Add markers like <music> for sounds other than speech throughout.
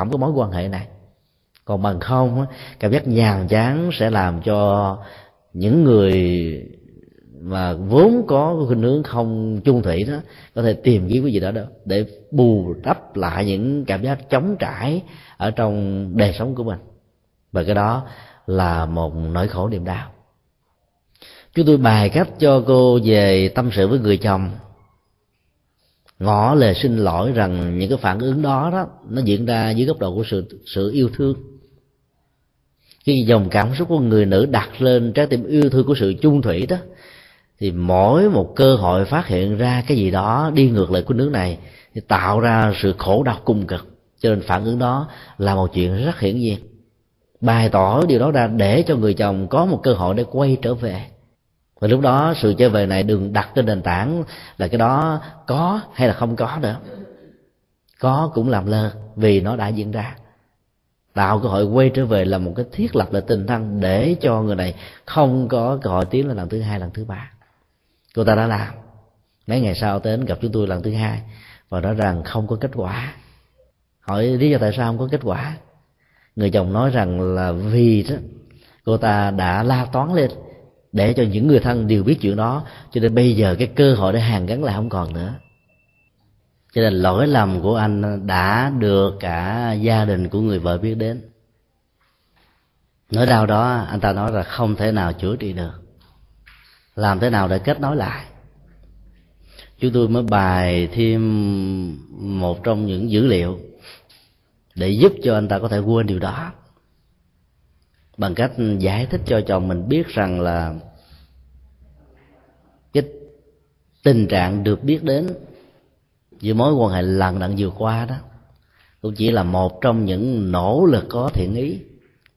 phẩm của mối quan hệ này. Còn bằng không cảm giác nhàm chán sẽ làm cho những người mà vốn có khuynh hướng không chung thủy đó có thể tìm kiếm cái gì đó, đó để bù đắp lại những cảm giác chống trải ở trong đời sống của mình. Và cái đó là một nỗi khổ niềm đau. Chúng tôi bài cách cho cô về tâm sự với người chồng ngỏ lời xin lỗi rằng những cái phản ứng đó đó, nó diễn ra dưới góc độ của sự sự yêu thương. Khi dòng cảm xúc của người nữ đặt lên trái tim yêu thương của sự chung thủy đó, thì mỗi một cơ hội phát hiện ra cái gì đó đi ngược lại của nước này thì tạo ra sự khổ đau cung cực. Cho nên phản ứng đó là một chuyện rất hiển nhiên. Bày tỏ điều đó ra để cho người chồng có một cơ hội để quay trở về và lúc đó sự trở về này đừng đặt trên nền tảng là cái đó có hay là không có nữa. Có cũng làm lơ vì nó đã diễn ra. Tạo cơ hội quay trở về là một cái thiết lập lại tình thân để cho người này không có cơ hội tiến lên lần thứ hai, lần thứ ba. Cô ta đã làm. Mấy ngày sau đến gặp chúng tôi lần thứ hai và nói rằng không có kết quả. Hỏi lý do tại sao không có kết quả? Người chồng nói rằng là vì đó, cô ta đã la toán lên để cho những người thân đều biết chuyện đó. Cho nên bây giờ cái cơ hội để hàn gắn lại không còn nữa. Cho nên lỗi lầm của anh đã được cả gia đình của người vợ biết đến. Nỗi đau đó, anh ta nói là không thể nào chữa trị được. Làm thế nào để kết nối lại? Chúng tôi mới bài thêm một trong những dữ liệu để giúp cho anh ta có thể quên điều đó bằng cách giải thích cho chồng mình biết rằng là cái tình trạng được biết đến giữa mối quan hệ lần đặng vừa qua đó cũng chỉ là một trong những nỗ lực có thiện ý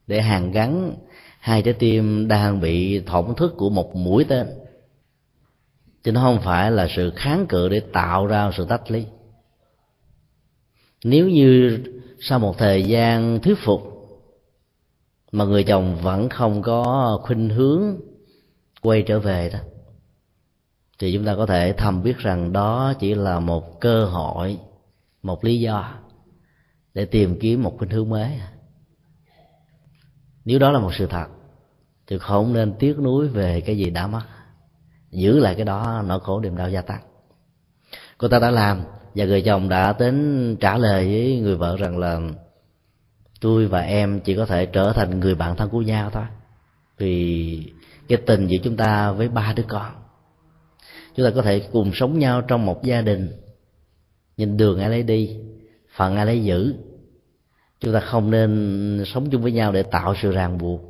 để hàn gắn hai trái tim đang bị thổn thức của một mũi tên. Chứ nó không phải là sự kháng cự để tạo ra sự tách ly. Nếu như sau một thời gian thuyết phục mà người chồng vẫn không có khuynh hướng quay trở về đó. Thì chúng ta có thể thầm biết rằng đó chỉ là một cơ hội, một lý do để tìm kiếm một khuynh hướng mới. Nếu đó là một sự thật, thì không nên tiếc nuối về cái gì đã mất. Giữ lại cái đó, nỗi khổ niềm đau gia tăng. Cô ta đã làm và người chồng đã đến trả lời với người vợ rằng là tôi và em chỉ có thể trở thành người bạn thân của nhau thôi. Vì cái tình giữa chúng ta với ba đứa con, chúng ta có thể cùng sống nhau trong một gia đình. Nhìn đường ai lấy đi, phận ai lấy giữ, chúng ta không nên sống chung với nhau để tạo sự ràng buộc.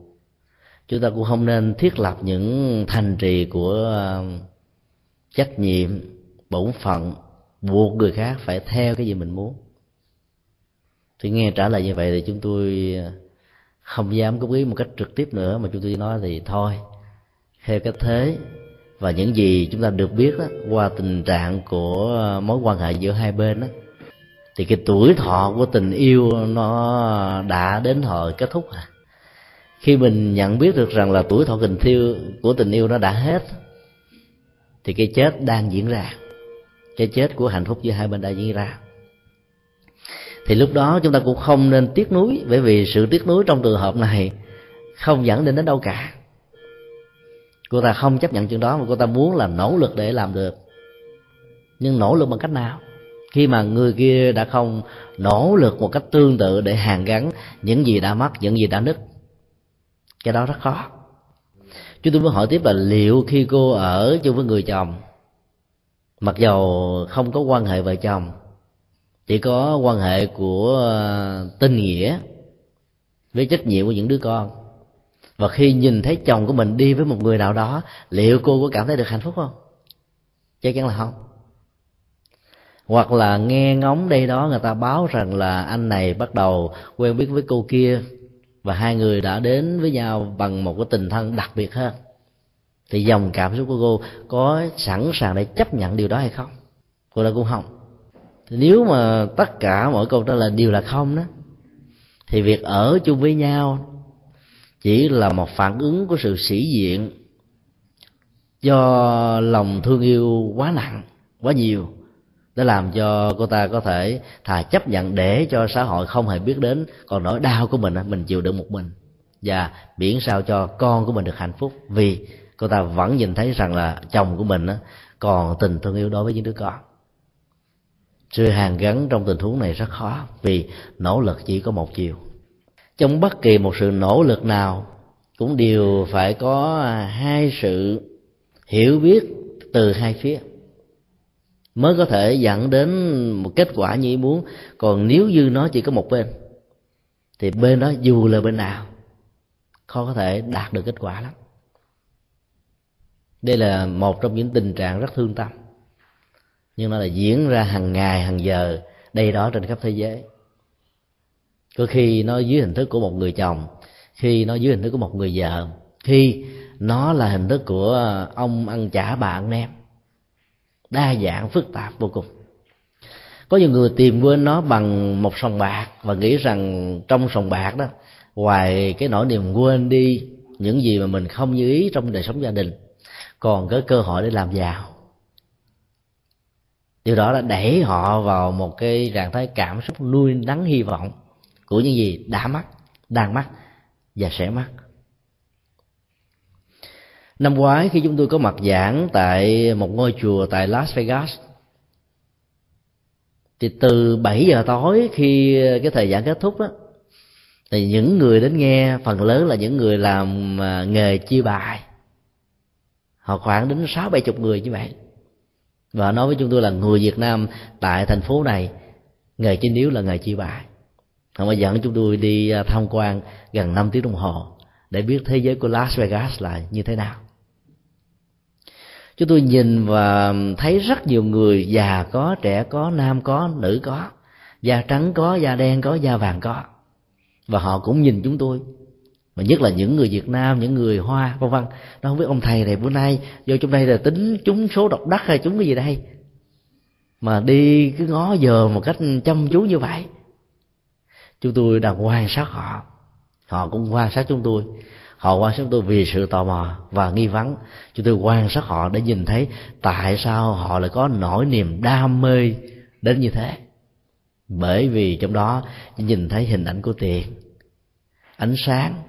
Chúng ta cũng không nên thiết lập những thành trì của um, trách nhiệm, bổn phận, buộc người khác phải theo cái gì mình muốn thì nghe trả lời như vậy thì chúng tôi à, không dám góp ý một cách trực tiếp nữa mà chúng tôi nói thì thôi. Theo cách thế và những gì chúng ta được biết đó, qua tình trạng của mối quan hệ giữa hai bên đó, thì cái tuổi thọ của tình yêu nó đã đến thời kết thúc à khi mình nhận biết được rằng là tuổi thọ tình yêu của tình yêu nó đã hết thì cái chết đang diễn ra. Cái chết của hạnh phúc giữa hai bên đã diễn ra thì lúc đó chúng ta cũng không nên tiếc nuối, bởi vì sự tiếc nuối trong trường hợp này không dẫn đến đến đâu cả. Cô ta không chấp nhận chuyện đó mà cô ta muốn là nỗ lực để làm được. Nhưng nỗ lực bằng cách nào? Khi mà người kia đã không nỗ lực một cách tương tự để hàn gắn những gì đã mất những gì đã nứt, cái đó rất khó. Chúng tôi muốn hỏi tiếp là liệu khi cô ở chung với người chồng, mặc dầu không có quan hệ vợ chồng chỉ có quan hệ của ờ, tình nghĩa với trách nhiệm của những đứa con. Và khi nhìn thấy chồng của mình đi với một người nào đó, liệu cô có cảm thấy được hạnh phúc không? Chắc chắn là không. Hoặc là nghe ngóng đây đó, người ta báo rằng là anh này bắt đầu quen biết với cô kia và hai người đã đến với nhau bằng một cái tình thân đặc biệt hơn. Thì dòng cảm xúc của cô có sẵn sàng để chấp nhận điều đó hay không? Cô đã cũng không thì nếu mà tất cả mọi câu trả lời đều là không đó, thì việc ở chung với nhau chỉ là một phản ứng của sự sĩ diện do lòng thương yêu quá nặng, quá nhiều, để làm cho cô ta có thể thà chấp nhận để cho xã hội không hề biết đến còn nỗi đau của mình mình chịu đựng một mình. Và miễn sao cho con của mình được hạnh phúc, vì cô ta vẫn nhìn thấy rằng là chồng của mình còn tình thương yêu đối với những đứa con sự hàn gắn trong tình huống này rất khó, vì nỗ lực chỉ có một chiều. Trong bất kỳ một sự nỗ lực nào, cũng đều phải có hai sự hiểu biết từ hai phía mới có thể dẫn đến một kết quả như ý muốn. Còn nếu như nó chỉ có một bên, thì bên đó dù là bên nào, khó có thể đạt được kết quả lắm. Đây là một trong những tình trạng rất thương tâm nhưng nó là diễn ra hàng ngày, hàng giờ đây đó trên khắp thế giới. Có khi nó dưới hình thức của một người chồng, khi nó dưới hình thức của một người vợ, khi nó là hình thức của ông ăn chả bà ăn nem. Đa dạng, phức tạp vô cùng. Có nhiều người tìm quên nó bằng một sòng bạc và nghĩ rằng trong sòng bạc đó, ngoài cái nỗi niềm quên đi những gì mà mình không như ý trong đời sống gia đình, còn có cơ hội để làm giàu điều đó đã đẩy họ vào một cái trạng thái cảm xúc nuôi nắng hy vọng của những gì đã mắc đang mắc và sẽ mắc. Năm ngoái khi chúng tôi có mặt giảng tại một ngôi chùa tại Las Vegas thì từ 7 giờ tối khi cái thời gian kết thúc đó, thì những người đến nghe phần lớn là những người làm à, nghề chia bài. Họ khoảng đến sáu bảy chục người như vậy và nói với chúng tôi là người Việt Nam tại thành phố này, nghề chính yếu là nghề chi bài. Họ mới dẫn chúng tôi đi à, tham quan gần 5 tiếng đồng hồ để biết thế giới của Las Vegas là như thế nào. Chúng tôi nhìn và thấy rất nhiều người, già có, trẻ có, nam có, nữ có, da trắng có, da đen có, da vàng có. Và họ cũng nhìn chúng tôi mà nhất là những người Việt Nam, những người Hoa, vân vân. Nó không biết ông thầy này bữa nay vô trong đây là tính chúng số độc đắc hay chúng cái gì đây? Mà đi cứ ngó giờ một cách chăm chú như vậy. Chúng tôi đang quan sát họ. Họ cũng quan sát chúng tôi. Họ quan sát chúng tôi vì sự tò mò và nghi vấn. Chúng tôi quan sát họ để nhìn thấy tại sao họ lại có nỗi niềm đam mê đến như thế. Bởi vì trong đó nhìn thấy hình ảnh của tiền. Ánh sáng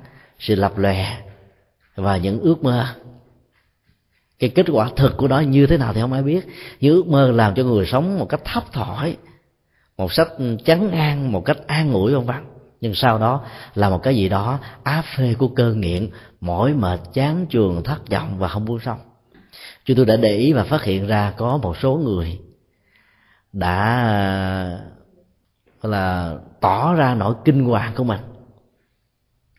sự lập lòe và những ước mơ. Cái kết quả thực của nó như thế nào thì không ai biết. Những ước mơ làm cho người sống một cách thấp thỏi một cách chấn an một cách an ủi vân vân nhưng sau đó là một cái gì đó, á phê của cơ nghiện, mỏi mệt, chán trường thất vọng và không buông xong chúng tôi đã để ý và phát hiện ra có một số người đã là tỏ ra nỗi kinh hoàng của mình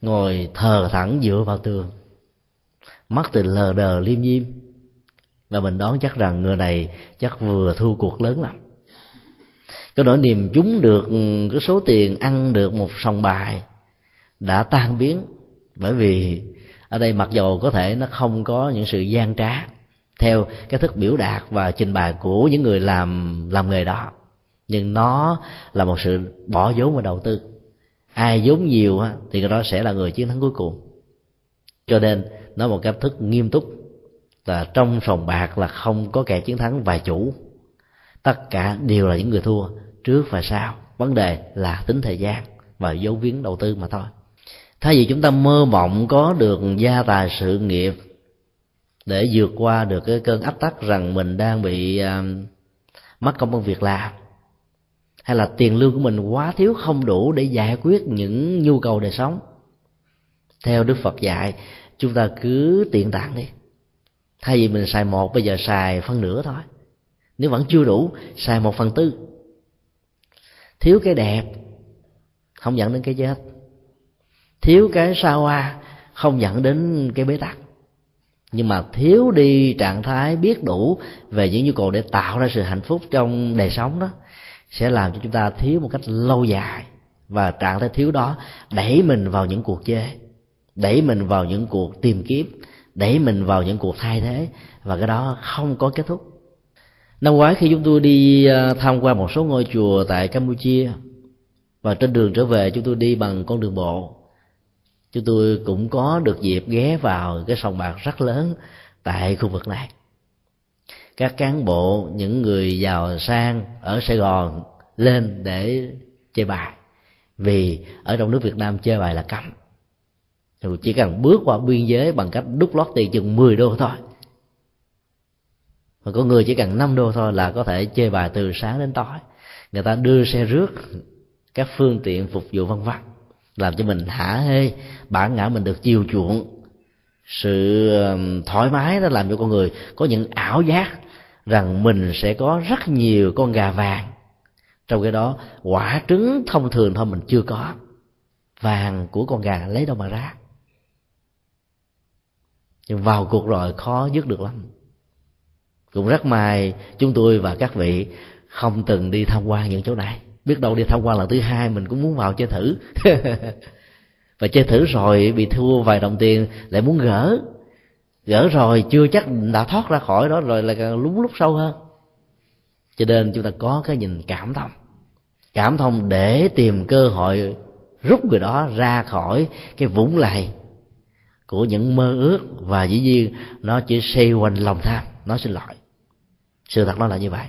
ngồi thờ thẳng dựa vào tường. Mắt từ lờ đờ liêm diêm. Và mình đoán chắc rằng người này chắc vừa thua cuộc lớn lắm. Cái nỗi niềm chúng được, cái số tiền ăn được một sòng bài đã tan biến. Bởi vì ở đây mặc dầu có thể nó không có những sự gian trá theo cái thức biểu đạt và trình bày của những người làm làm nghề đó, nhưng nó là một sự bỏ vốn và đầu tư ai vốn nhiều thì cái đó sẽ là người chiến thắng cuối cùng. Cho nên nó một cách thức nghiêm túc là trong sòng bạc là không có kẻ chiến thắng và chủ. Tất cả đều là những người thua trước và sau. Vấn đề là tính thời gian và dấu viếng đầu tư mà thôi. Thay vì chúng ta mơ mộng có được gia tài sự nghiệp để vượt qua được cái cơn áp tắc rằng mình đang bị uh, mất công ăn việc làm hay là tiền lương của mình quá thiếu không đủ để giải quyết những nhu cầu đời sống? Theo đức phật dạy, chúng ta cứ tiện tặng đi. Thay vì mình xài một, bây giờ xài phân nửa thôi. Nếu vẫn chưa đủ, xài một phần tư. Thiếu cái đẹp, không dẫn đến cái chết. Thiếu cái xa hoa không dẫn đến cái bế tắc. Nhưng mà thiếu đi trạng thái biết đủ về những nhu cầu để tạo ra sự hạnh phúc trong đời sống đó sẽ làm cho chúng ta thiếu một cách lâu dài. Và trạng thái thiếu đó đẩy mình vào những cuộc chơi đẩy mình vào những cuộc tìm kiếm, đẩy mình vào những cuộc thay thế, và cái đó không có kết thúc. Năm ngoái khi chúng tôi đi ờ, tham quan một số ngôi chùa tại campuchia, và trên đường trở về chúng tôi đi bằng con đường bộ, chúng tôi cũng có được dịp ghé vào cái sòng bạc rất lớn tại khu vực này các cán bộ, những người giàu sang ở sài gòn lên để chơi bài. Vì ở trong nước việt nam chơi bài là cấm. Chỉ cần bước qua biên giới bằng cách đút lót tiền chừng 10 đô thôi. Mà có người chỉ cần 5 đô thôi là có thể chơi bài từ sáng đến tối. Người ta đưa xe rước, các phương tiện phục vụ vân vân, làm cho mình hả hê, bản ngã mình được chiều chuộng. Sự thoải mái nó làm cho con người có những ảo giác rằng mình sẽ có rất nhiều con gà vàng. Trong cái đó, quả trứng thông thường thôi mình chưa có. Vàng của con gà lấy đâu mà ra. Nhưng vào cuộc rồi khó dứt được lắm. Cũng rất may chúng tôi và các vị không từng đi tham quan những chỗ này. Biết đâu đi tham quan lần thứ hai mình cũng muốn vào chơi thử. <laughs> Và chơi thử rồi bị thua vài đồng tiền lại muốn gỡ gỡ rồi, chưa chắc đã thoát ra khỏi đó rồi lại càng lúng lúc sâu hơn. Cho nên chúng ta có cái nhìn cảm thông. Cảm thông để tìm cơ hội rút người đó ra khỏi cái vũng lầy của những mơ ước và dĩ nhiên nó chỉ xoay quanh lòng tham, nó xin lỗi sự thật nó là như vậy.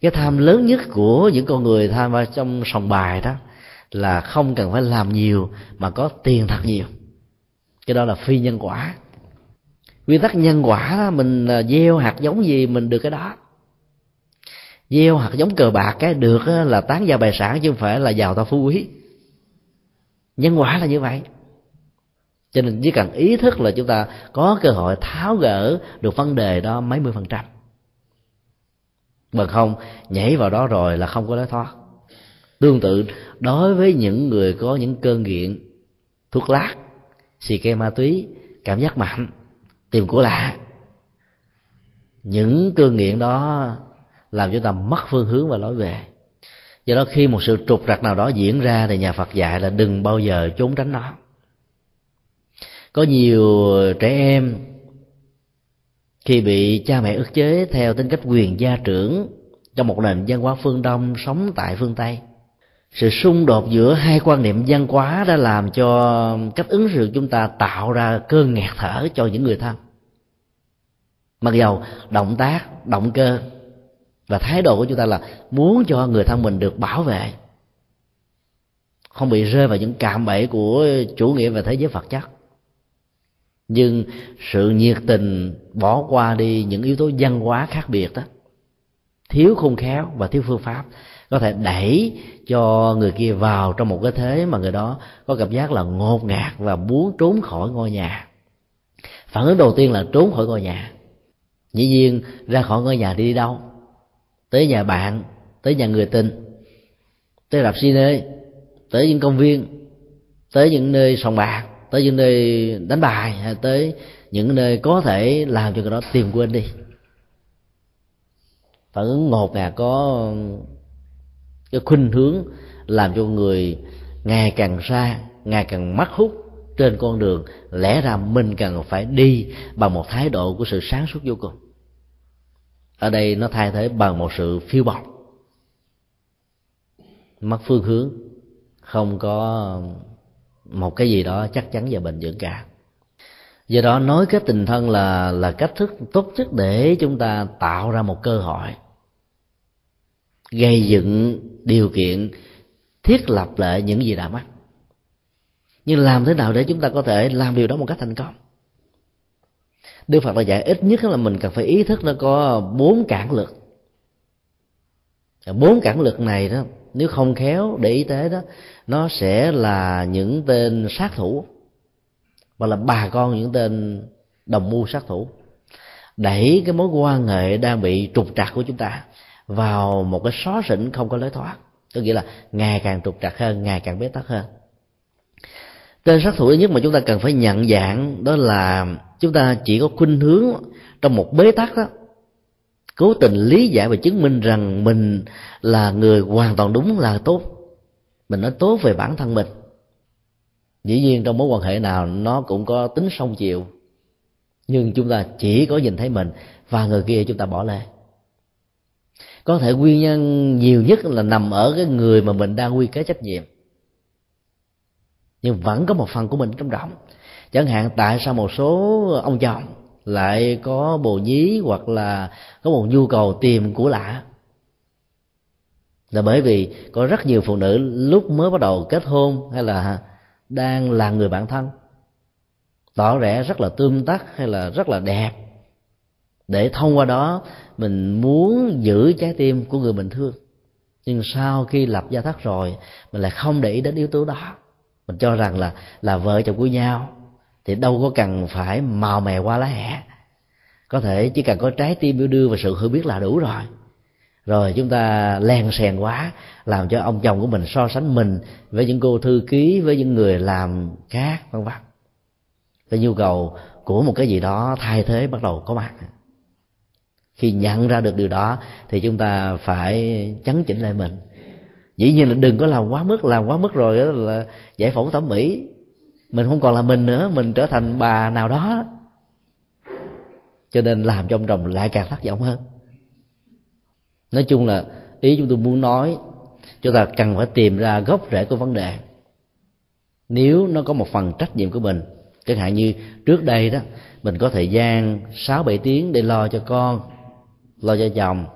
Cái tham lớn nhất của những con người tham vào trong sòng bài đó là không cần phải làm nhiều mà có tiền thật nhiều cái đó là phi nhân quả. Nguyên tắc nhân quả đó, mình à, gieo hạt giống gì mình được cái đó. Gieo hạt giống cờ bạc cái được là tán gia bài sản chứ không phải là giàu to phú quý. Nhân quả là như vậy. Cho nên chỉ cần ý thức là chúng ta có cơ hội tháo gỡ được vấn đề đó mấy mươi phần trăm. Bằng không nhảy vào đó rồi là không có lối thoát. Tương tự đối với những người có những cơn nghiện thuốc lát xì ke ma túy, cảm giác mạnh, tìm của lạ. Những cơn nghiện đó làm chúng ta mất phương hướng và lối về. Do đó khi một sự trục trặc nào đó diễn ra thì nhà phật dạy là đừng bao giờ trốn tránh nó. Có nhiều trẻ em khi bị cha mẹ ức chế theo tính cách quyền gia trưởng trong một nền văn hóa phương đông sống tại phương tây sự xung đột giữa hai quan niệm văn hóa đã làm cho cách ứng xử chúng ta tạo ra cơn nghẹt thở cho những người thân mặc dầu động tác, động cơ và thái độ của chúng ta là muốn cho người thân mình được bảo vệ, không bị rơi vào những cạm bẫy của chủ nghĩa và thế giới vật chất. Nhưng sự nhiệt tình bỏ qua đi những yếu tố văn hóa khác biệt đó, thiếu khôn khéo và thiếu phương pháp có thể đẩy cho người kia vào trong một cái thế mà người đó có cảm giác là ngột ngạt và muốn trốn khỏi ngôi nhà. Phản ứng đầu tiên là trốn khỏi ngôi nhà. Dĩ nhiên, ra khỏi ngôi nhà đi đi đâu? Tới nhà bạn, tới nhà người tình, tới rạp cine tới những công viên, tới những nơi sòng bạc, tới những nơi đánh bài hay tới những nơi có thể làm cho người đó tìm quên đi. Phản ứng ngột ngạt có cái khuynh hướng làm cho người ngày càng xa ngày càng mắc hút trên con đường. Lẽ ra mình cần phải đi bằng một thái độ của sự sáng suốt vô cùng. Ở đây nó thay thế bằng một sự phiêu bọc. Mất phương hướng, không có một cái gì đó chắc chắn và bền vững cả. Do đó nói cái tình thân là là cách thức tốt nhất để chúng ta tạo ra một cơ hội. Gây dựng điều kiện thiết lập lại những gì đã mất. nhưng làm thế nào để chúng ta có thể làm điều đó một cách thành công? Đức phật đã dạy ít nhất là mình cần phải ý thức nó có bốn cản lực. Bốn cản lực này đó, nếu không khéo để ý tế đó, nó sẽ là những tên sát thủ, và là bà con những tên đồng mưu sát thủ. Đẩy cái mối quan hệ đang bị trục trặc của chúng ta vào một cái xó xỉnh không có lối thoát. Có nghĩa là ngày càng trục trặc hơn, ngày càng bế tắc hơn. Tên sát thủ nhất mà chúng ta cần phải nhận dạng đó là chúng ta chỉ có khuynh hướng trong một bế tắc đó, cố tình lý giải và chứng minh rằng mình là người hoàn toàn đúng là tốt. Mình nói tốt về bản thân mình. Dĩ nhiên trong mối quan hệ nào nó cũng có tính song chiều, nhưng chúng ta chỉ có nhìn thấy mình và người kia chúng ta bỏ lê có thể nguyên nhân nhiều nhất là nằm ở cái người mà mình đang quy kế trách nhiệm. Nhưng vẫn có một phần của mình trong động. Chẳng hạn tại sao một số ông chồng lại có bồ nhí hoặc là có một nhu cầu tìm của lạ? Là bởi vì có rất nhiều phụ nữ lúc mới bắt đầu kết hôn hay là đang là người bạn thân. Tỏ vẻ rất là tương tác hay là rất là đẹp để thông qua đó, mình muốn giữ trái tim của người mình thương. Nhưng sau khi lập gia thất rồi, mình lại không để ý đến yếu tố đó. Mình cho rằng là là vợ chồng của nhau, thì đâu có cần phải màu mè qua lá hẹ có thể chỉ cần có trái tim yêu đương và sự hiểu biết là đủ rồi. Rồi chúng ta len sèn quá, làm cho ông chồng của mình so sánh mình với những cô thư ký, với những người làm khác, vân vân. Cái nhu cầu của một cái gì đó thay thế bắt đầu có mặt khi nhận ra được điều đó, thì chúng ta phải chấn chỉnh lại mình. Dĩ nhiên là đừng có làm quá mức, làm quá mức rồi đó là giải phẫu thẩm mỹ. Mình không còn là mình nữa, mình trở thành bà nào đó. Cho nên làm cho ông chồng lại càng thất vọng hơn. Nói chung là ý chúng tôi muốn nói, chúng ta cần phải tìm ra gốc rễ của vấn đề. Nếu nó có một phần trách nhiệm của mình, chẳng hạn như trước đây đó, mình có thời gian sáu bảy tiếng để lo cho con lo cho chồng,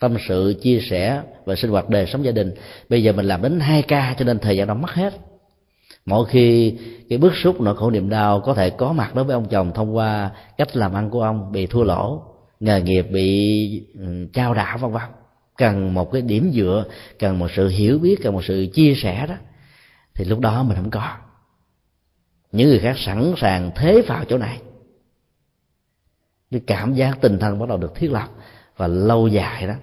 tâm sự, chia sẻ và sinh hoạt, đời sống gia đình. Bây giờ mình làm đến hai ca cho nên thời gian đó mất hết. Mỗi khi cái bức xúc nỗi khổ niềm đau có thể có mặt đối với ông chồng thông qua cách làm ăn của ông bị thua lỗ, nghề nghiệp bị ừ, trao đảo, vân vân. Cần một cái điểm dựa, cần một sự hiểu biết, cần một sự chia sẻ đó, thì lúc đó mình không có. Những người khác sẵn sàng thế vào chỗ này. Cái cảm giác tinh thần bắt đầu được thiết lập và lâu dài đó,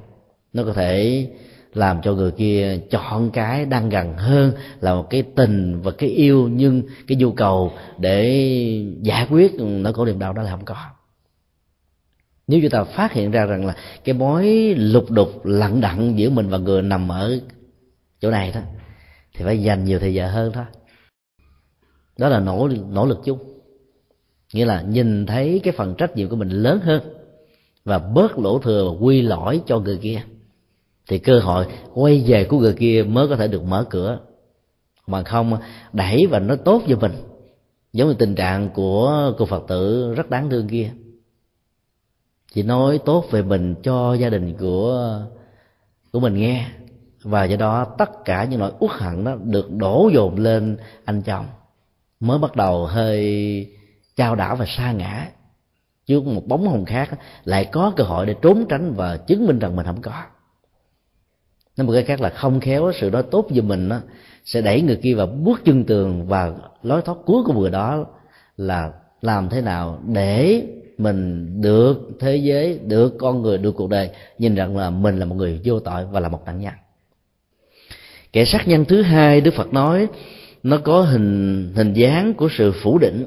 nó có thể làm cho người kia chọn cái đang gần hơn là một cái tình và cái yêu, nhưng cái nhu cầu để giải quyết nỗi khổ niềm đau đó là không có. Nếu chúng ta phát hiện ra rằng là cái mối lục đục, lặng đặng giữa mình và người nằm ở chỗ này đó, thì phải dành nhiều thời giờ hơn thôi. Đó là nỗ nỗ lực chung. Nghĩa là nhìn thấy cái phần trách nhiệm của mình lớn hơn và bớt lỗ thừa và quy lỗi cho người kia, thì cơ hội quay về của người kia mới có thể được mở cửa. Mà không, đẩy và nó tốt cho mình, giống như tình trạng của cô phật tử rất đáng thương kia. Chỉ nói tốt về mình cho gia đình của của mình nghe, và do đó tất cả những nỗi uất hận đó được đổ dồn lên anh chồng, mới bắt đầu hơi trao đảo và sa ngã chứ một bóng hồng khác lại có cơ hội để trốn tránh và chứng minh rằng mình không có. Nói một cái khác là không khéo sự đó tốt cho mình đó, sẽ đẩy người kia vào bước chân tường và lối thoát cuối của người đó là làm thế nào để mình được thế giới được con người được cuộc đời nhìn rằng là mình là một người vô tội và là một nạn nhân kẻ sát nhân thứ hai đức phật nói nó có hình hình dáng của sự phủ định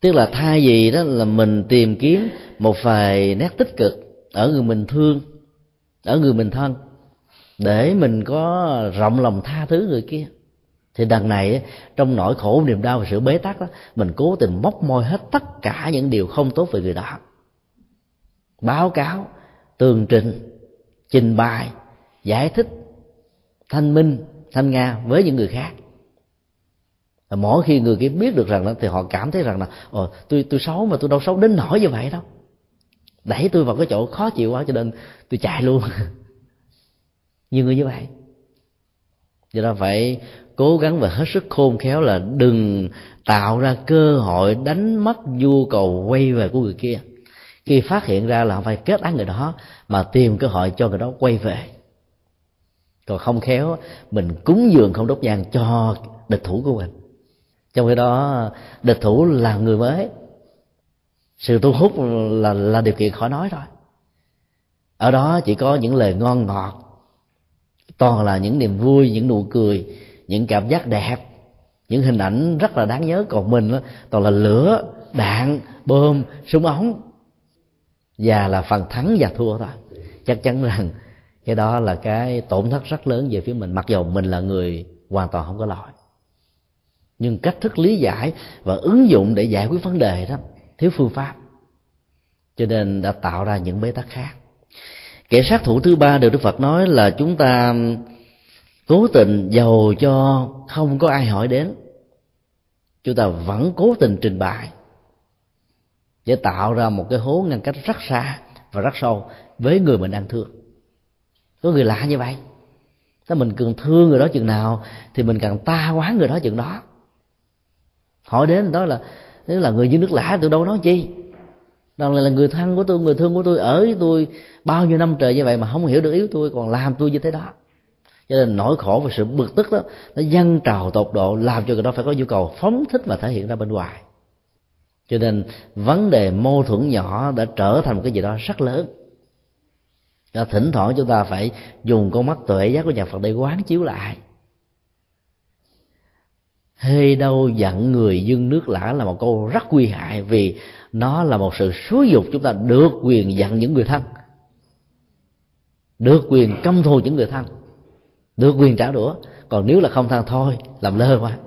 tức là thay vì đó là mình tìm kiếm một vài nét tích cực ở người mình thương, ở người mình thân, để mình có rộng lòng tha thứ người kia, thì đằng này trong nỗi khổ, niềm đau và sự bế tắc đó mình cố tình móc môi hết tất cả những điều không tốt về người đó. Báo cáo, tường trình trình bày, giải thích thanh minh, thanh nga với những người khác mỗi khi người kia biết được rằng đó, thì họ cảm thấy rằng là ồ tôi tôi xấu mà tôi đâu xấu đến nỗi như vậy đâu. Đẩy tôi vào cái chỗ khó chịu quá cho nên tôi chạy luôn. <laughs> Nhiều người như vậy. Do đó phải cố gắng và hết sức khôn khéo là đừng tạo ra cơ hội đánh mất nhu cầu quay về của người kia. Khi phát hiện ra là phải kết án người đó, mà tìm cơ hội cho người đó quay về. Còn không khéo, mình cúng dường không đốt nhang cho địch thủ của mình trong khi đó địch thủ là người mới. Sự thu hút là là điều kiện khỏi nói rồi. Ở đó chỉ có những lời ngon ngọt. Toàn là những niềm vui những nụ cười những cảm giác đẹp. Những hình ảnh rất là đáng nhớ. Còn mình đó, toàn là lửa đạn bơm súng ống. Và là phần thắng và thua thôi. Chắc chắn rằng cái đó là cái tổn thất rất lớn về phía mình mặc dù mình là người hoàn toàn không có lỗi nhưng cách thức lý giải và ứng dụng để giải quyết vấn đề đó thiếu phương pháp. Cho nên đã tạo ra những bế tắc khác. Kẻ sát thủ thứ ba được đức phật nói là chúng ta cố tình giàu cho không có ai hỏi đến. Chúng ta vẫn cố tình trình bày để tạo ra một cái hố ngăn cách rất xa và rất sâu với người mình đang thương. Có người lạ như vậy. ถ้า mình cần thương người đó chừng nào thì mình càng ta quá người đó chừng đó hỏi đến đó là nếu là người dân nước lã từ đâu nói chi? Rằng là, là người thân của tôi người thương của tôi ở với tôi bao nhiêu năm trời như vậy mà không hiểu được yếu tôi còn làm tôi như thế đó. Cho nên nỗi khổ và sự bực tức đó nó dâng trào tột độ làm cho người đó phải có nhu cầu phóng thích và thể hiện ra bên ngoài. Cho nên vấn đề mâu thuẫn nhỏ đã trở thành một cái gì đó rất lớn. Và thỉnh thoảng chúng ta phải dùng con mắt tuệ giác của nhà Phật để quán chiếu lại hê đâu giận người dân nước lã là một câu rất nguy hại vì nó là một sự xúi dục chúng ta được quyền giận những người thân, được quyền căm thù những người thân, được quyền trả đũa. Còn nếu là không thân thôi, làm lơ quá.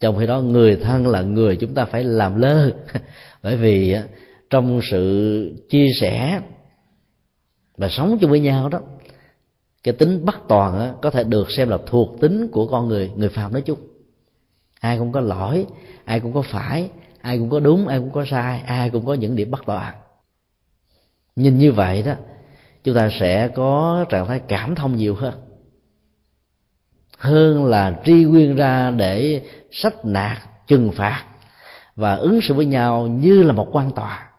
Trong khi đó, người thân là người chúng ta phải làm lơ. <laughs> Bởi vì trong sự chia sẻ và sống chung với nhau đó cái tính bất toàn á, có thể được xem là thuộc tính của con người người phàm nói chung. Ai cũng có lỗi ai cũng có phải ai cũng có đúng ai cũng có sai ai cũng có những điểm bất toàn. Nhìn như vậy đó chúng ta sẽ có trạng thái cảm thông nhiều hơn. Hơn là tri nguyên ra để sách nạt trừng phạt và ứng xử với nhau như là một quan tòa.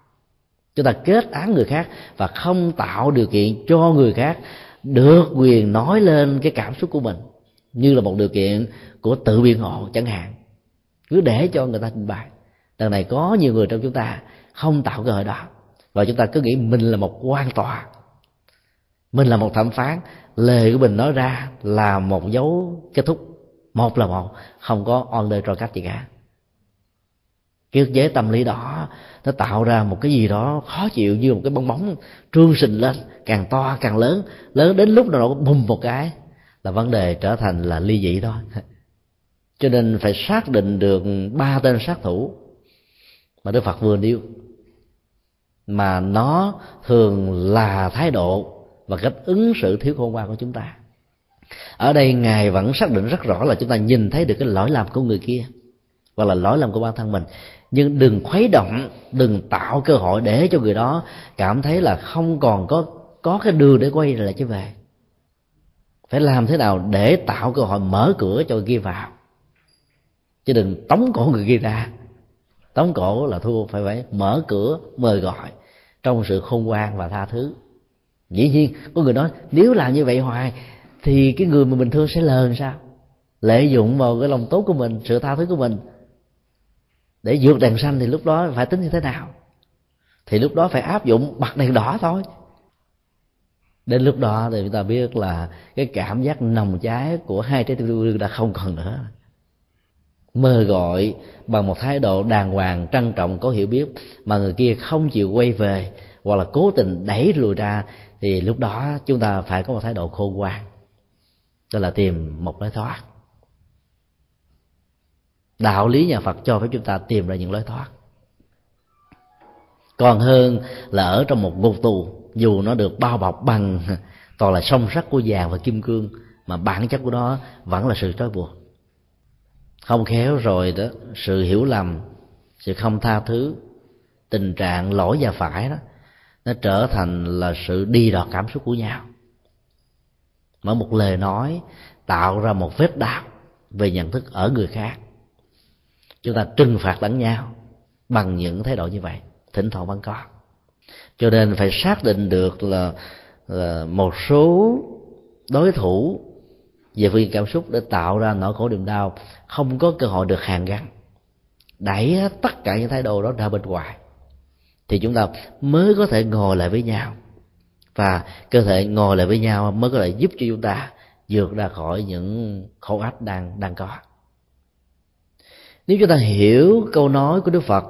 Chúng ta kết án người khác và không tạo điều kiện cho người khác được quyền nói lên cái cảm xúc của mình như là một điều kiện của tự biện hộ chẳng hạn. Cứ để cho người ta trình bày. Lần này có nhiều người trong chúng ta không tạo cơ hội đó. Và chúng ta cứ nghĩ mình là một quan tòa. Mình là một thẩm phán. Lời của mình nói ra là một dấu kết thúc. Một là một. Không có on the cách gì cả. Cái ức chế tâm lý đó nó tạo ra một cái gì đó khó chịu như một cái bong bóng trương sình lên càng to, càng lớn. Lớn đến lúc nào nó bùng một cái là vấn đề trở thành là ly dị thôi. Cho nên phải xác định được ba tên sát thủ mà đức phật vừa nêu, mà nó thường là thái độ và cách ứng xử thiếu khôn ngoan của chúng ta. Ở đây ngài vẫn xác định rất rõ là chúng ta nhìn thấy được cái lỗi lầm của người kia hoặc là lỗi lầm của bản thân mình. Nhưng đừng khuấy động, đừng tạo cơ hội để cho người đó cảm thấy là không còn có có cái đường để quay lại trở về. Phải làm thế nào để tạo cơ hội mở cửa cho người kia vào chứ đừng tống cổ người kia ra. Tống cổ là thua, phải phải mở cửa, mời gọi. Trong sự khôn ngoan và tha thứ. Dĩ nhiên, có người nói, nếu làm như vậy hoài, thì cái người mà mình thương sẽ lờn sao? Lợi dụng vào cái lòng tốt của mình, sự tha thứ của mình. Để vượt đèn xanh thì lúc đó phải tính như thế nào? Thì lúc đó phải áp dụng bật đèn đỏ thôi đến lúc đó thì chúng ta biết là cái cảm giác nồng cháy của hai trái tim yêu đương đã không còn nữa. Mơ gọi bằng một thái độ đàng hoàng, trân trọng, có hiểu biết mà người kia không chịu quay về hoặc là cố tình đẩy lùi ra thì lúc đó chúng ta phải có một thái độ khôn ngoan. Đó là tìm một lối thoát. Đạo lý nhà phật cho phép chúng ta tìm ra những lối thoát. Còn hơn là ở trong một ngục tù dù nó được bao bọc bằng <laughs> toàn là song sắt của vàng và kim cương, mà bản chất của nó vẫn là sự trói buộc. Không khéo rồi đó, sự hiểu lầm, sự không tha thứ, tình trạng lỗi và phải đó, nó trở thành là sự đi đọt cảm xúc của nhau. Mỗi một lời nói, tạo ra một vết đau về nhận thức ở người khác. Chúng ta trừng phạt lẫn nhau bằng những thái độ như vậy, thỉnh thoảng vẫn có cho nên phải xác định được là, là một số đối thủ về phương cảm xúc để tạo ra nỗi khổ niềm đau không có cơ hội được hàn gắn. Đẩy tất cả những thái độ đó ra bên ngoài. Thì chúng ta mới có thể ngồi lại với nhau. Và cơ thể ngồi lại với nhau mới có thể giúp cho chúng ta vượt ra khỏi những khổ ách đang đang có. Nếu chúng ta hiểu câu nói của đức phật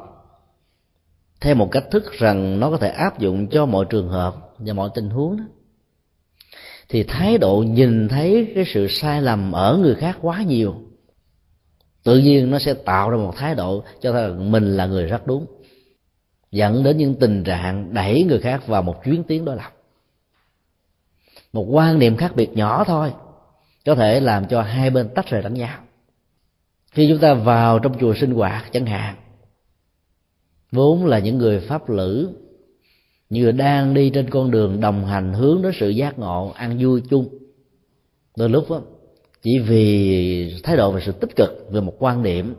theo một cách thức rằng nó có thể áp dụng cho mọi trường hợp và mọi tình huống đó. Thì thái độ nhìn thấy cái sự sai lầm ở người khác quá nhiều, tự nhiên nó sẽ tạo ra một thái độ cho rằng mình là người rất đúng. Dẫn đến những tình trạng đẩy người khác vào một chuyến tiến đối lập. Một quan niệm khác biệt nhỏ thôi, có thể làm cho hai bên tách rời lẫn nhau. Khi chúng ta vào trong chùa sinh hoạt chẳng hạn vốn là những người pháp lữ như đang đi trên con đường đồng hành hướng đến sự giác ngộ ăn vui chung. Đôi lúc đó, chỉ vì thái độ về sự tích cực về một quan điểm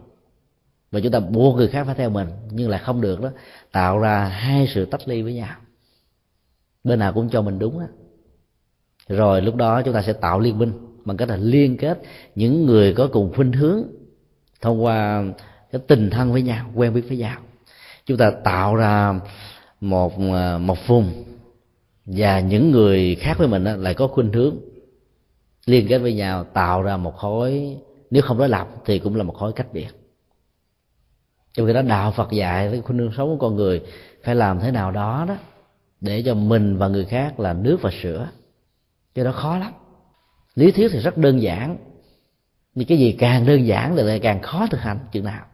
mà chúng ta buộc người khác phải theo mình nhưng lại không được đó tạo ra hai sự tách ly với nhau. Bên nào cũng cho mình đúng á. Rồi lúc đó chúng ta sẽ tạo liên minh bằng cách là liên kết những người có cùng khuynh hướng thông qua cái tình thân với nhau quen biết với nhau chúng ta tạo ra một à, một vùng và những người khác với mình lại có khuynh hướng liên kết với nhau, tạo ra một khối, nếu không đối lập thì cũng là một khối cách biệt. Trong khi đó, đạo phật dạy cái khuynh hướng sống của con người phải làm thế nào đó đó để cho mình và người khác là nước và sữa. Cho đó khó lắm. Lý thuyết thì rất đơn giản, nhưng cái gì càng đơn giản thì lại càng khó thực hành chừng nào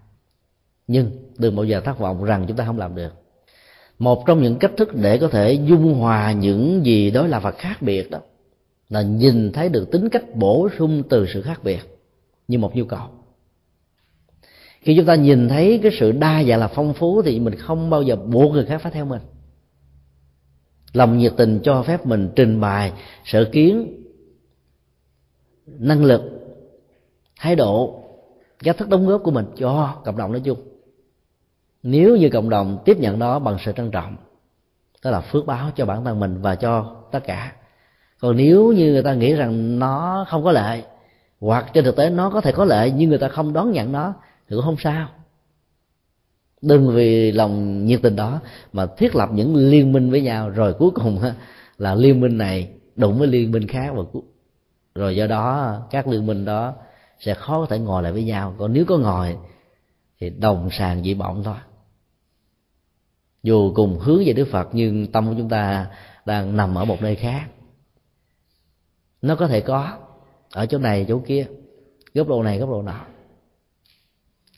nhưng đừng bao giờ thất vọng rằng chúng ta không làm được. Một trong những cách thức để có thể dung hòa những gì đối lập và khác biệt đó, là nhìn thấy được tính cách bổ sung từ sự khác biệt như một nhu cầu. Khi chúng ta nhìn thấy cái sự đa dạng là phong phú thì mình không bao giờ buộc người khác phải theo mình. Lòng nhiệt tình cho phép mình trình bày sở kiến, năng lực, thái độ, cách thức đóng góp của mình cho cộng đồng nói chung nếu như cộng đồng tiếp nhận đó bằng sự trân trọng, đó là phước báo cho bản thân mình và cho tất cả. Còn nếu như người ta nghĩ rằng nó không có lợi, hoặc trên thực tế nó có thể có lợi nhưng người ta không đón nhận nó, thì cũng không sao. Đừng vì lòng nhiệt tình đó mà thiết lập những liên minh với nhau, rồi cuối cùng là liên minh này đụng với liên minh khác và rồi do đó các liên minh đó sẽ khó có thể ngồi lại với nhau. Còn nếu có ngồi thì đồng sàng dị bọng thôi dù cùng hướng về đức phật, nhưng tâm của chúng ta đang nằm ở một nơi khác. Nó có thể có ở chỗ này, chỗ kia, góc độ này, góc độ nọ.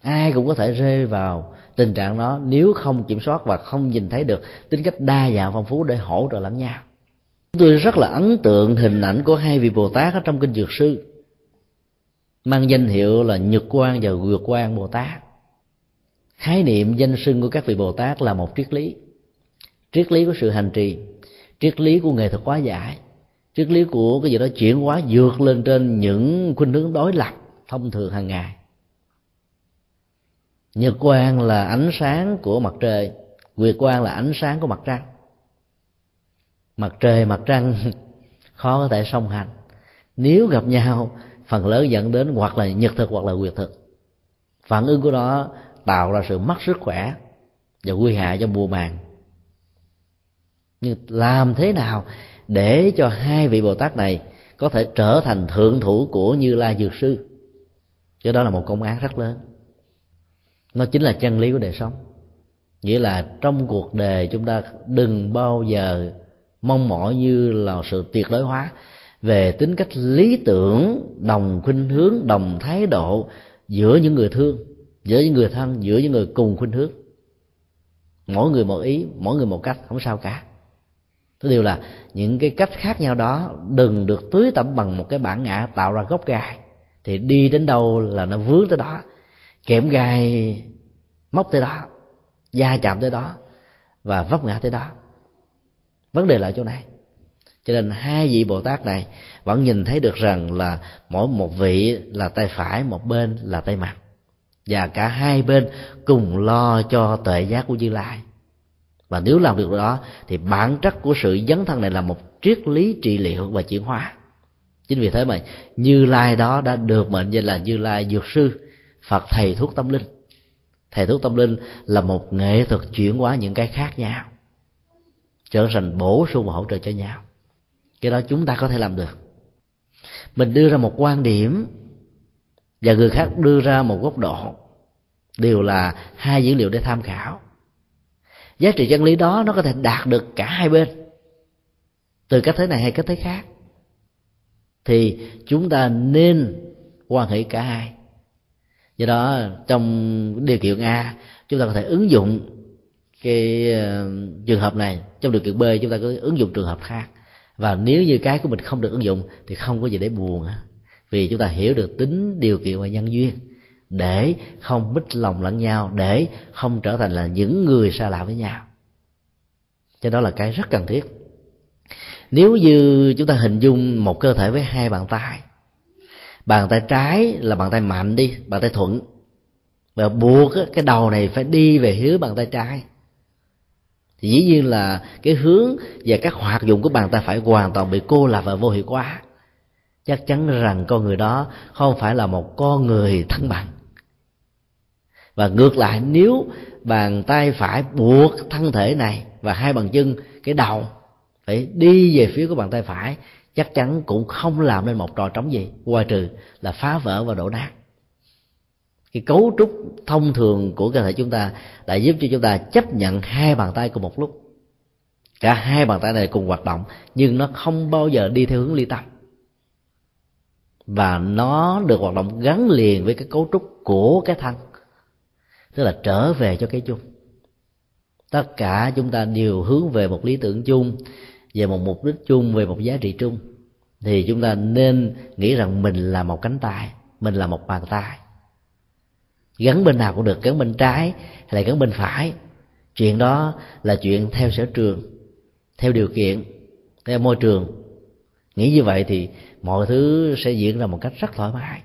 Ai cũng có thể rơi vào tình trạng đó nếu không kiểm soát và không nhìn thấy được tính cách đa dạng phong phú để hỗ trợ lẫn nhau. Tôi rất là ấn tượng hình ảnh của hai vị bồ tát ở trong kinh dược sư. Mang danh hiệu là nhật quan và vượt quan bồ tát khái niệm danh sưng của các vị bồ tát là một triết lý. Triết lý của sự hành trì, triết lý của nghệ thuật hóa giải, triết lý của cái gì đó chuyển hóa vượt lên trên những khuynh hướng đối lập thông thường hàng ngày. Nhật quang là ánh sáng của mặt trời, nguyệt quang là ánh sáng của mặt trăng. Mặt trời, mặt trăng, <laughs> khó có thể song hành. Nếu gặp nhau, phần lớn dẫn đến hoặc là nhật thực hoặc là nguyệt thực. Phản ứng của nó tạo ra sự mất sức khỏe và nguy hại cho mùa màng. Nhưng làm thế nào để cho hai vị bồ tát này có thể trở thành thượng thủ của như lai dược sư? Cái đó là một công án rất lớn. Nó chính là chân lý của đời sống. Nghĩa là trong cuộc đời chúng ta đừng bao giờ mong mỏi như là sự tuyệt đối hóa về tính cách lý tưởng, đồng khuynh hướng, đồng thái độ giữa những người thương giữa những người thân, giữa những người cùng khuynh hướng. Mỗi người một ý, mỗi người một cách, không sao cả. Thứ điều là, những cái cách khác nhau đó đừng được tưới tẩm bằng một cái bản ngã tạo ra gốc gai. Thì đi đến đâu là nó vướng tới đó, kẽm gai móc tới đó, da chạm tới đó và vấp ngã tới đó. Vấn đề là chỗ này. Cho nên hai vị bồ tát này vẫn nhìn thấy được rằng là mỗi một vị là tay phải, một bên là tay mặt và cả hai bên cùng lo cho tuệ giác của như lai. Và nếu làm được đó, thì bản chất của sự dấn thân này là một triết lý trị liệu và chuyển hóa. Chính vì thế mà như lai đó đã được mệnh danh là như lai dược sư, phật thầy thuốc tâm linh. Thầy thuốc tâm linh là một nghệ thuật chuyển hóa những cái khác nhau, trở thành bổ sung và hỗ trợ cho nhau. Cái đó chúng ta có thể làm được. Mình đưa ra một quan điểm và người khác đưa ra một góc độ đều là hai dữ liệu để tham khảo. Giá trị chân lý đó nó có thể đạt được cả hai bên từ cách thế này hay cách thế khác. Thì chúng ta nên quan hệ cả hai. Do đó trong điều kiện a chúng ta có thể ứng dụng cái uh, trường hợp này trong điều kiện b chúng ta có ứng dụng trường hợp khác. Và nếu như cái của mình không được ứng dụng thì không có gì để buồn vì chúng ta hiểu được tính điều kiện và nhân duyên. Để không mít lòng lẫn nhau, để không trở thành là những người xa lạ với nhau. Cho đó là cái rất cần thiết. Nếu như chúng ta hình dung một cơ thể với hai bàn tay bàn tay trái là bàn tay mạnh đi, bàn tay thuận. Và buộc cái đầu này phải đi về hướng bàn tay trái. Thì dĩ nhiên là cái hướng và các hoạt dụng của bàn tay phải hoàn toàn bị cô lập và vô hiệu hóa chắc chắn rằng con người đó không phải là một con người thăng bằng. Và ngược lại, nếu bàn tay phải buộc thân thể này và hai bàn chân, cái đầu phải đi về phía của bàn tay phải, chắc chắn cũng không làm nên một trò trống gì, ngoài trừ là phá vỡ và đổ nát. Cái cấu trúc thông thường của cơ thể chúng ta đã giúp cho chúng ta chấp nhận hai bàn tay cùng một lúc. Cả hai bàn tay này cùng hoạt động, nhưng nó không bao giờ đi theo hướng ly tâm và nó được hoạt động gắn liền với cái cấu trúc của cái thân. Tức là trở về cho cái chung. Tất cả chúng ta đều hướng về một lý tưởng chung, về một mục đích chung, về một giá trị chung. Thì chúng ta nên nghĩ rằng mình là một cánh tay, mình là một bàn tay. Gắn bên nào cũng được, gắn bên trái hay là gắn bên phải. Chuyện đó là chuyện theo sở trường, theo điều kiện, theo môi trường. Nghĩ như vậy thì mọi thứ sẽ diễn ra một cách rất thoải mái.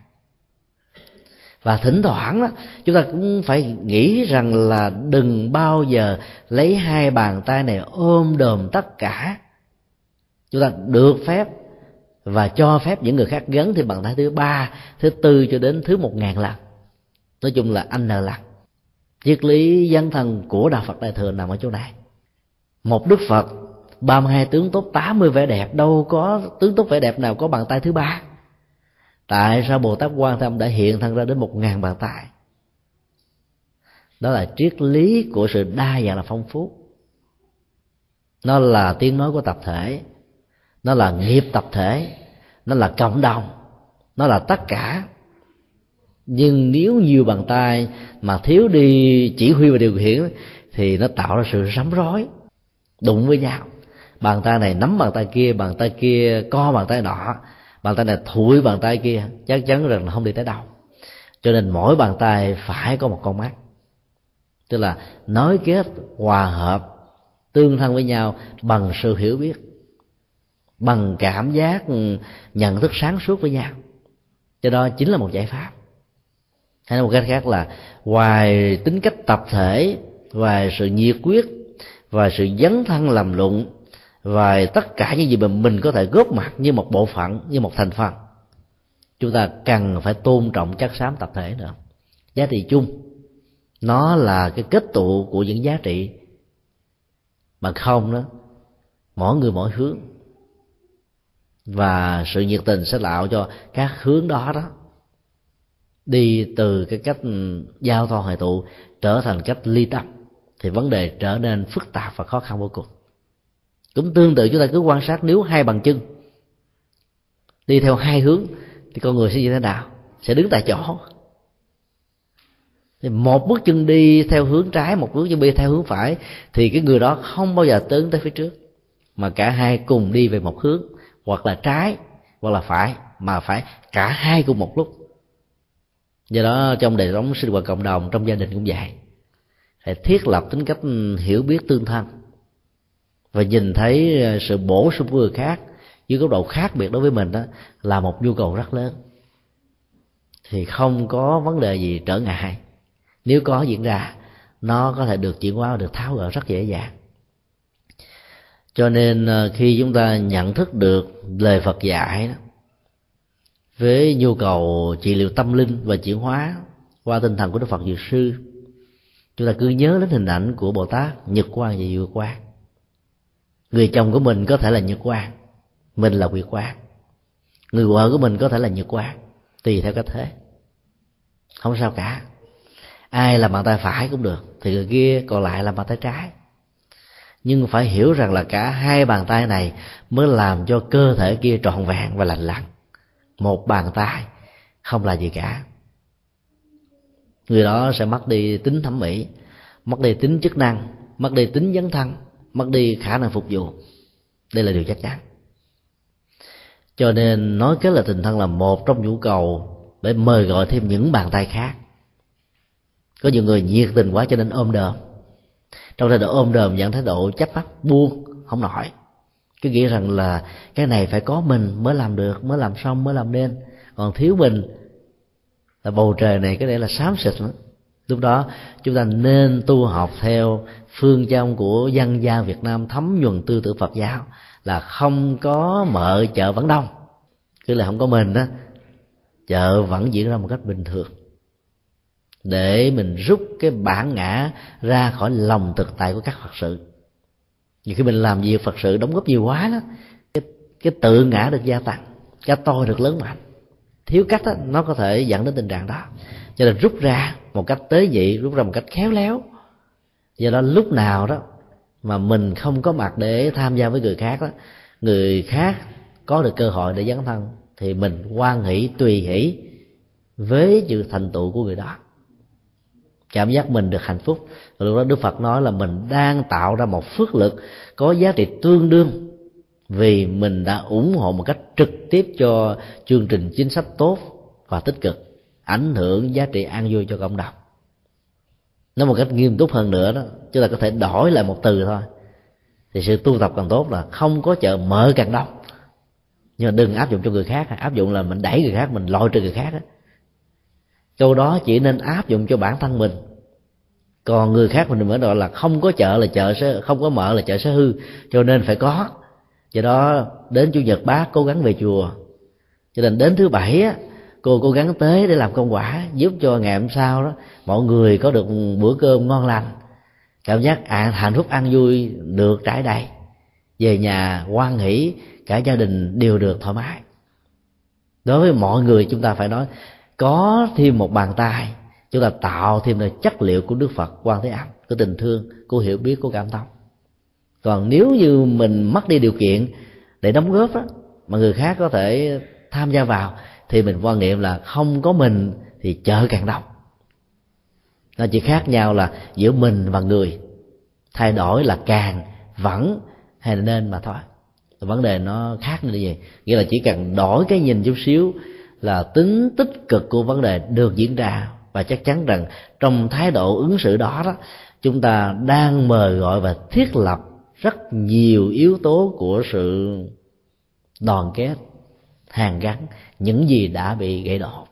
Và thỉnh thoảng đó, chúng ta cũng phải nghĩ rằng là đừng bao giờ lấy hai bàn tay này ôm đồm tất cả. Chúng ta được phép và cho phép những người khác gắn thêm bàn tay thứ ba thứ tư cho đến thứ một ngàn lần. Nói chung là anh nờ lần. Triết lý dân thần của đạo phật đại thừa nằm ở chỗ này. Một đức phật 32 tướng tốt 80 vẻ đẹp, đâu có tướng tốt vẻ đẹp nào có bàn tay thứ ba. Tại sao bồ tát quan tâm đã hiện thân ra đến một ngàn bàn tay? Đó là triết lý của sự đa dạng là phong phú. Nó là tiếng nói của tập thể. Nó là nghiệp tập thể. Nó là cộng đồng. Nó là tất cả. Nhưng nếu nhiều bàn tay mà thiếu đi chỉ huy và điều khiển, thì nó tạo ra sự rắm rối, đụng với nhau bàn tay này nắm bàn tay kia, bàn tay kia co bàn tay nọ. Bàn tay này thủi bàn tay kia, chắc chắn rằng là không đi tới đâu. Cho nên mỗi bàn tay phải có một con mắt. Tức là nói kết, hòa hợp, tương thân với nhau bằng sự hiểu biết, bằng cảm giác ừ, nhận thức sáng suốt với nhau. Cho đó chính là một giải pháp. Hay nói một cách khác là ngoài tính cách tập thể, ngoài sự nhiệt quyết và sự dấn thân làm luận và tất cả những gì mà mình có thể góp mặt như một bộ phận, như một thành phần, chúng ta cần phải tôn trọng chất xám tập thể nữa. Giá trị chung, nó là cái kết tụ của những giá trị. Mà không đó, mỗi người mỗi hướng. Và sự nhiệt tình sẽ tạo cho các hướng đó đó đi từ cái cách ừ, giao thoa hội tụ trở thành cách ly tâm thì vấn đề trở nên phức tạp và khó khăn vô cùng cũng tương tự chúng ta cứ quan sát nếu hai bàn chân đi theo hai hướng thì con người sẽ như thế nào? Sẽ đứng tại chỗ. Thì một bước chân đi theo hướng trái, một bước chân đi theo hướng phải thì cái người đó không bao giờ tiến tới phía trước, mà cả hai cùng đi về một hướng, hoặc là trái, hoặc là phải, mà phải cả hai cùng một lúc. Do đó trong đời sống sinh hoạt cộng đồng, trong gia đình cũng vậy. Phải thiết lập tính cách hiểu biết tương thân và nhìn thấy ờ, sự bổ sung của người khác, dưới góc độ khác biệt đối với mình đó, là một nhu cầu rất lớn. Thì không có vấn đề gì trở ngại. Nếu có diễn ra, nó có thể được chuyển hóa, được tháo gỡ rất dễ dàng. Cho nên ờ, khi chúng ta nhận thức được lời phật dạy đó, với nhu cầu trị liệu tâm linh và chuyển hóa qua tinh thần của đức phật dược sư, chúng ta cứ nhớ đến hình ảnh của bồ tát nhật quan và vượt quan người chồng của mình có thể là nhật quan mình là quyệt quan người vợ của mình có thể là nhật quan tùy theo cách thế. Không sao cả. Ai là bàn tay phải cũng được, thì người kia còn lại là bàn tay trái. Nhưng phải hiểu rằng là cả hai bàn tay này mới làm cho cơ thể kia trọn vẹn và lành lặn. Một bàn tay không là gì cả. Người đó sẽ mất đi tính thẩm mỹ, mất đi tính chức năng, mất đi tính dấn thân mất đi khả năng phục vụ. Đây là điều chắc chắn. Cho nên nói cái là tình thân là một trong nhu cầu để mời gọi thêm những bàn tay khác. Có nhiều người nhiệt tình quá cho nên ôm đờm trong thái độ ôm đờm dẫn thái độ chấp mắt, buông, không nổi. Cứ nghĩ rằng là cái này phải có mình mới làm được, mới làm xong, mới làm nên. Còn thiếu mình là bầu trời này cái này là xám xịt lắm. Lúc đó chúng ta nên tu học theo phương châm của dân gian Việt Nam thấm nhuần tư tưởng Phật giáo là không có mợ chợ vẫn đông. Cứ là không có mình đó chợ vẫn diễn ra một cách bình thường. Để mình rút cái bản ngã ra khỏi lòng thực tại của các phật sự. Nhiều khi mình làm việc phật sự đóng góp nhiều quá đó cái, cái tự ngã được gia tăng cái tôi được lớn mạnh. Thiếu cách đó, nó có thể dẫn đến tình trạng đó. Cho nên rút ra một cách tế nhị rút ra một cách khéo léo do đó lúc nào đó mà mình không có mặt để tham gia với người khác đó, người khác có được cơ hội để dấn thân, thì mình quan hỷ, tùy hỷ với sự thành tựu của người đó. Cảm giác mình được hạnh phúc. Và lúc đó đức phật nói là mình đang tạo ra một phước lực có giá trị tương đương vì mình đã ủng hộ một cách trực tiếp cho chương trình chính sách tốt và tích cực, ảnh hưởng giá trị an vui cho cộng đồng nói một cách nghiêm túc hơn nữa đó, chúng ta có thể đổi lại một từ thôi. Thì sự tu tập càng tốt là không có chợ mở càng đông. Nhưng mà đừng áp dụng cho người khác. Áp dụng là mình đẩy người khác, mình lôi trừ người khác đó. câu đó chỉ nên áp dụng cho bản thân mình. Còn người khác mình mới gọi là không có chợ là chợ sẽ, không có mở là chợ sẽ hư. Cho nên phải có. Do đó, đến chủ nhật bác cố gắng về chùa. Cho nên đến thứ bảy á cô cố gắng tế để làm công quả giúp cho ngày hôm sau đó mọi người có được bữa cơm ngon lành. Cảm giác à, hạnh phúc ăn vui được trải đầy. Về nhà quan hỷ cả gia đình đều được thoải mái. Đối với mọi người chúng ta phải nói có thêm một bàn tay chúng ta tạo thêm được chất liệu của đức phật quan thế âm của tình thương của hiểu biết của cảm thông. Còn nếu như mình mất đi điều kiện để đóng góp đó mà người khác có thể tham gia vào thì mình quan niệm là không có mình thì chợ càng đông nó chỉ khác nhau là giữa mình và người. Thay đổi là càng vẫn hay là nên mà thôi. Vấn đề nó khác như vậy. Nghĩa là chỉ cần đổi cái nhìn chút xíu là tính tích cực của vấn đề được diễn ra. Và chắc chắn rằng trong thái độ ứng xử đó đó, chúng ta đang mời gọi và thiết lập rất nhiều yếu tố của sự đoàn kết hàn gắn, những gì đã bị gãy đổ.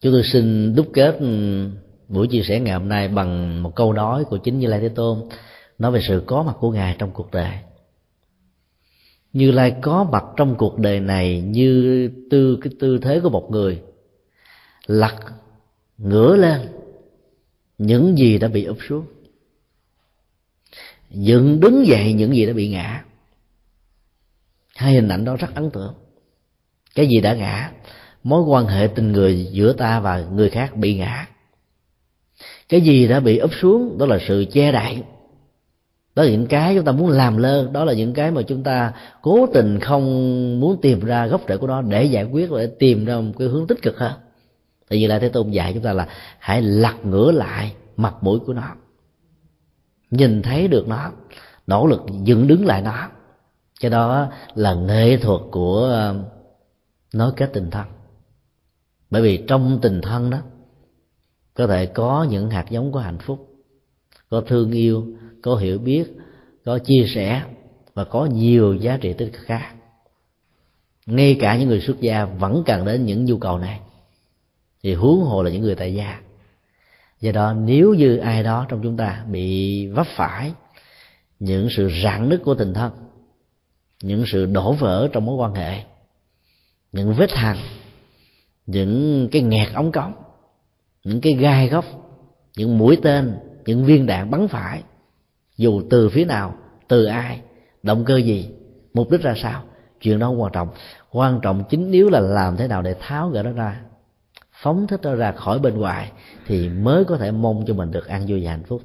Chúng tôi xin đúc kết ừ, buổi chia sẻ ngày hôm nay bằng một câu nói của chính như lai thế tôn, nói về sự có mặt của ngài trong cuộc đời. Như lai có mặt trong cuộc đời này như tư, cái tư thế của một người, lật ngửa lên, những gì đã bị úp xuống. Dựng đứng dậy những gì đã bị ngã. Hai hình ảnh đó rất ấn tượng cái gì đã ngã, mối quan hệ tình người giữa ta và người khác bị ngã. Cái gì đã bị úp xuống, đó là sự che đậy. Đó là những cái chúng ta muốn làm lơ, đó là những cái mà chúng ta cố tình không muốn tìm ra gốc rễ của nó để giải quyết, để tìm ra một cái hướng tích cực hơn. Tại vì là thế tôn dạy chúng ta là hãy lật ngửa lại mặt mũi của nó. Nhìn thấy được nó, nỗ lực dựng đứng lại nó. Cái đó là nghệ thuật của nói kết tình thân. Bởi vì trong tình thân đó, có thể có những hạt giống của hạnh phúc, có thương yêu, có hiểu biết, có chia sẻ và có nhiều giá trị tích cực khác. Ngay cả những người xuất gia vẫn cần đến những nhu cầu này, thì huống hồ là những người tại gia. Do đó, nếu như ai đó trong chúng ta bị vấp phải những sự rạn nứt của tình thân, những sự đổ vỡ trong mối quan hệ những vết hằn những cái nghẹt ống cống, những cái gai góc, những mũi tên, những viên đạn bắn phải. Dù từ phía nào, từ ai, động cơ gì, mục đích ra sao, chuyện đó không quan trọng. Quan trọng chính yếu là làm thế nào để tháo gỡ nó ra. Phóng thích nó ra khỏi bên ngoài thì mới có thể mong cho mình được an vui và hạnh phúc.